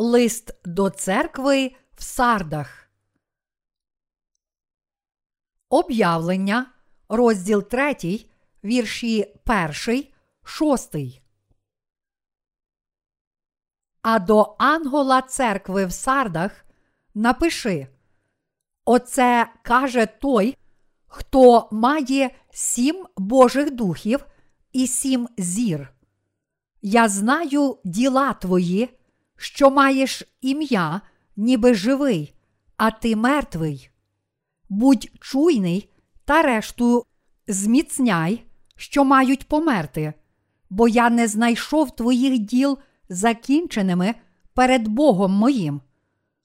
Лист до церкви в Сардах. Об'явлення, розділ 3, вірші 1, 6. А до ангола церкви в Сардах напиши: Оце каже той, хто має сім Божих духів і сім зір. Я знаю діла твої що маєш ім'я, ніби живий, а ти мертвий. Будь чуйний та решту зміцняй, що мають померти, бо я не знайшов твоїх діл закінченими перед Богом моїм.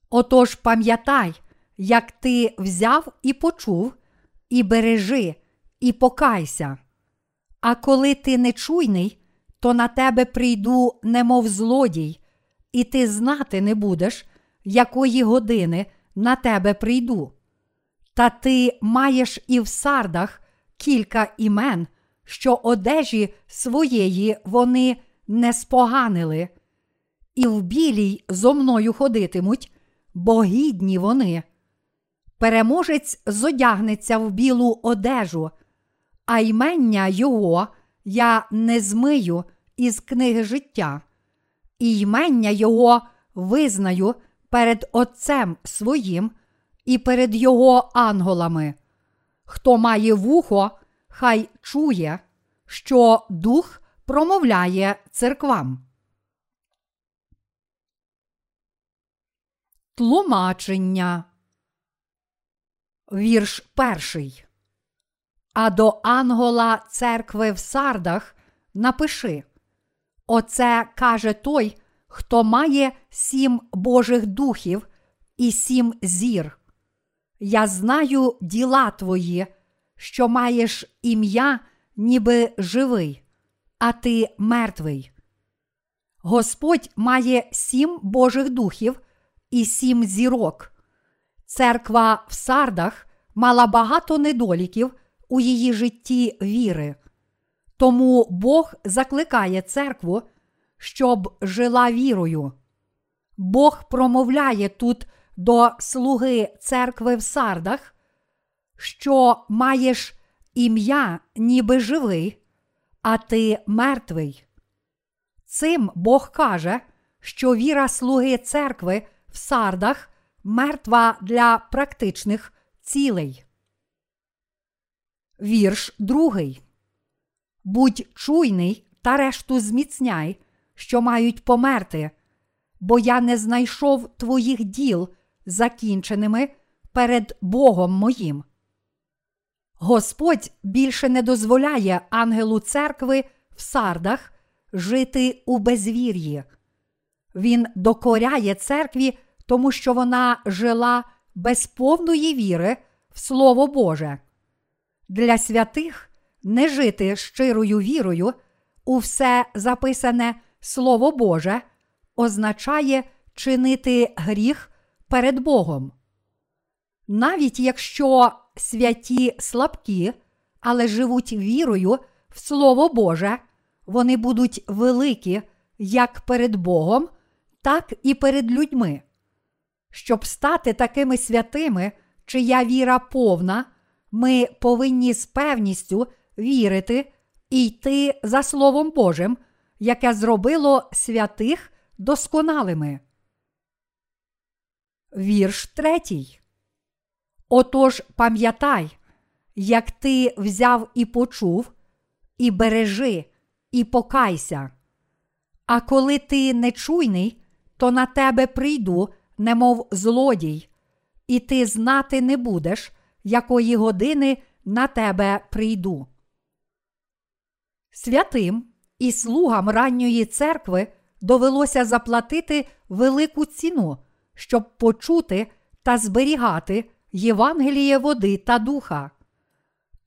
Отож пам'ятай, як ти взяв і почув, і бережи, і покайся. А коли ти не чуйний, то на тебе прийду, немов злодій, і ти знати не будеш, якої години на тебе прийду. Та ти маєш і в сардах кілька імен, що одежі своєї вони не споганили, і в білій зо мною ходитимуть, бо гідні вони. Переможець зодягнеться в білу одежу, а ймення його я не змию із книги життя і ймення Його визнаю перед Отцем своїм і перед Його анголами. Хто має вухо, хай чує, що Дух промовляє церквам. Тлумачення. Вірш перший. А до ангола церкви в сардах напиши Оце каже той, хто має сім Божих духів і сім зір. Я знаю діла твої, що маєш ім'я, ніби живий, а ти мертвий. Господь має сім Божих духів і сім зірок. Церква в сардах мала багато недоліків у її житті віри. Тому Бог закликає церкву, щоб жила вірою. Бог промовляє тут до слуги церкви в сардах, що маєш ім'я, ніби живий, а ти мертвий. Цим Бог каже, що віра слуги церкви в сардах мертва для практичних цілей. Вірш другий будь чуйний та решту зміцняй, що мають померти, бо я не знайшов твоїх діл закінченими перед Богом моїм. Господь більше не дозволяє ангелу церкви в сардах жити у безвір'ї. Він докоряє церкві, тому що вона жила без повної віри в Слово Боже. Для святих не жити щирою вірою у все записане Слово Боже означає чинити гріх перед Богом. Навіть якщо святі слабкі, але живуть вірою в Слово Боже, вони будуть великі як перед Богом, так і перед людьми. Щоб стати такими святими, чия віра повна, ми повинні з певністю вірити і йти за Словом Божим, яке зробило святих досконалими. Вірш третій. Отож пам'ятай, як ти взяв і почув, і бережи, і покайся. А коли ти нечуйний, то на тебе прийду, немов злодій, і ти знати не будеш, якої години на тебе прийду. Святим і слугам ранньої церкви довелося заплатити велику ціну, щоб почути та зберігати Євангеліє води та духа.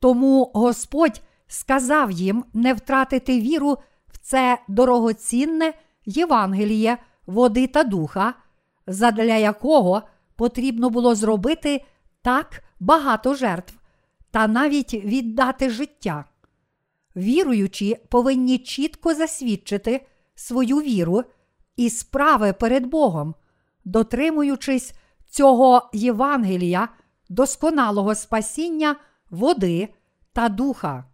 Тому Господь сказав їм не втратити віру в це дорогоцінне Євангеліє води та духа, задля якого потрібно було зробити так багато жертв та навіть віддати життя. Віруючі повинні чітко засвідчити свою віру і справи перед Богом, дотримуючись цього Євангелія, досконалого спасіння, води та духа.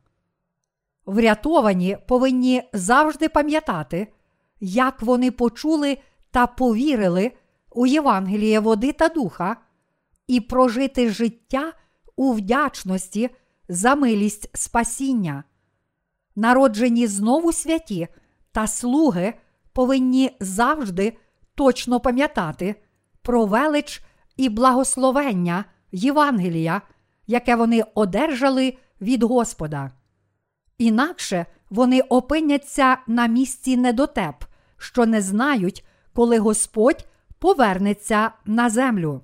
Врятовані повинні завжди пам'ятати, як вони почули та повірили у Євангеліє води та духа, і прожити життя у вдячності за милість спасіння. Народжені знову святі та слуги повинні завжди точно пам'ятати про велич і благословення Євангелія, яке вони одержали від Господа. Інакше вони опиняться на місці недотеп, що не знають, коли Господь повернеться на землю.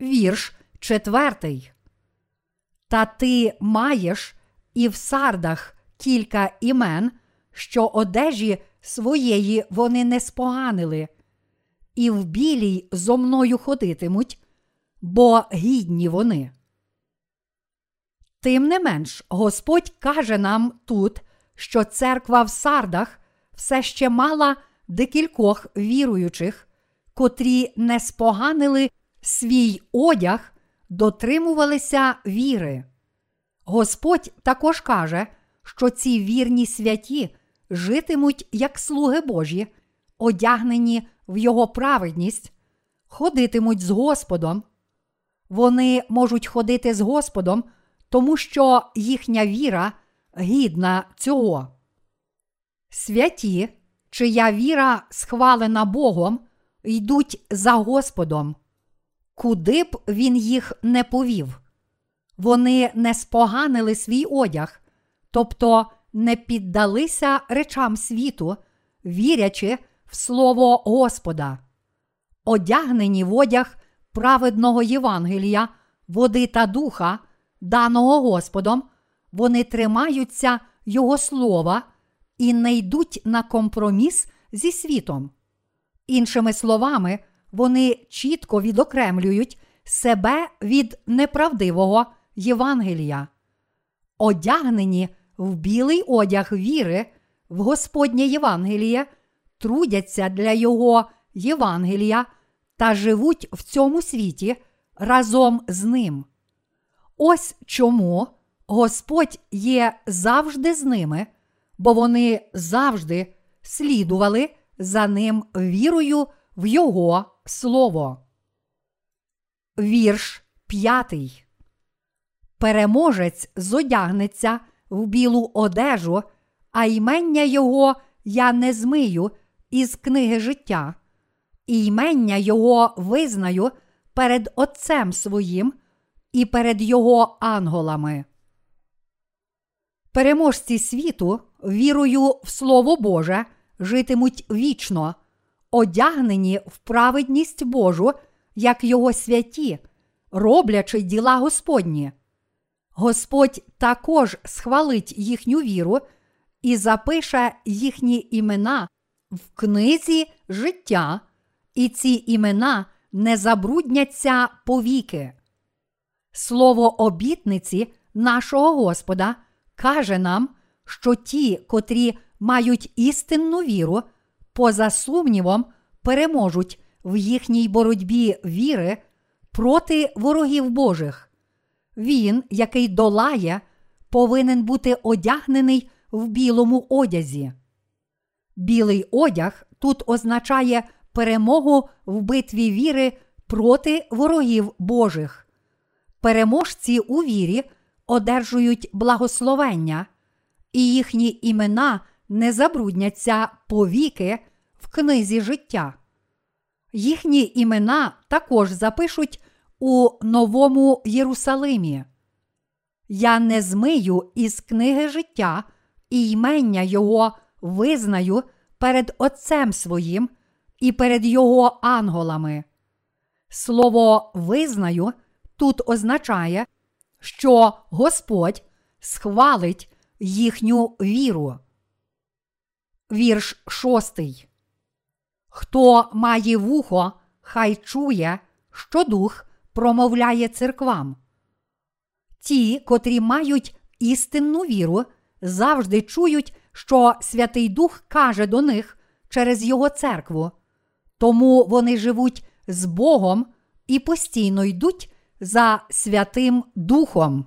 Вірш четвертий. Та ти маєш і в сардах кілька імен, що одежі своєї вони не споганили, і в білій зо мною ходитимуть, бо гідні вони. Тим не менш, Господь каже нам тут, що церква в сардах все ще мала декількох віруючих, котрі не споганили свій одяг, дотримувалися віри. Господь також каже, що ці вірні святі житимуть як слуги Божі, одягнені в Його праведність, ходитимуть з Господом. Вони можуть ходити з Господом, тому що їхня віра гідна цього. Святі, чия віра схвалена Богом, йдуть за Господом, куди б він їх не повів. Вони не споганили свій одяг, тобто не піддалися речам світу, вірячи в Слово Господа, одягнені в одяг праведного Євангелія, води та духа, даного Господом, вони тримаються Його слова і не йдуть на компроміс зі світом. Іншими словами, вони чітко відокремлюють себе від неправдивого Євангелія, одягнені в білий одяг віри в Господнє Євангеліє, трудяться для Його Євангелія та живуть в цьому світі разом з ним. Ось чому Господь є завжди з ними, бо вони завжди слідували за ним вірою в Його Слово. Вірш п'ятий. Переможець зодягнеться в білу одежу, а ймення його я не змию із книги життя, і ймення його визнаю перед Отцем своїм і перед його анголами. Переможці світу, вірою в Слово Боже, житимуть вічно, одягнені в праведність Божу, як його святі, роблячи діла Господні. Господь також схвалить їхню віру і запише їхні імена в книзі життя, і ці імена не забрудняться повіки. Слово обітниці нашого Господа каже нам, що ті, котрі мають істинну віру, поза сумнівом, переможуть в їхній боротьбі віри проти ворогів Божих. Він, який долає, повинен бути одягнений в білому одязі. Білий одяг тут означає перемогу в битві віри проти ворогів Божих. Переможці у вірі одержують благословення, і їхні імена не забрудняться повіки в книзі життя. Їхні імена також запишуть у Новому Єрусалимі. Я не змию із книги життя і ймення Його визнаю перед Отцем своїм і перед Його анголами. Слово визнаю тут означає, що Господь схвалить їхню віру. Вірш шостий. Хто має вухо, хай чує, що дух промовляє церквам. Ті, котрі мають істинну віру, завжди чують, що Святий Дух каже до них через Його церкву. тому вони живуть з Богом і постійно йдуть за Святим Духом.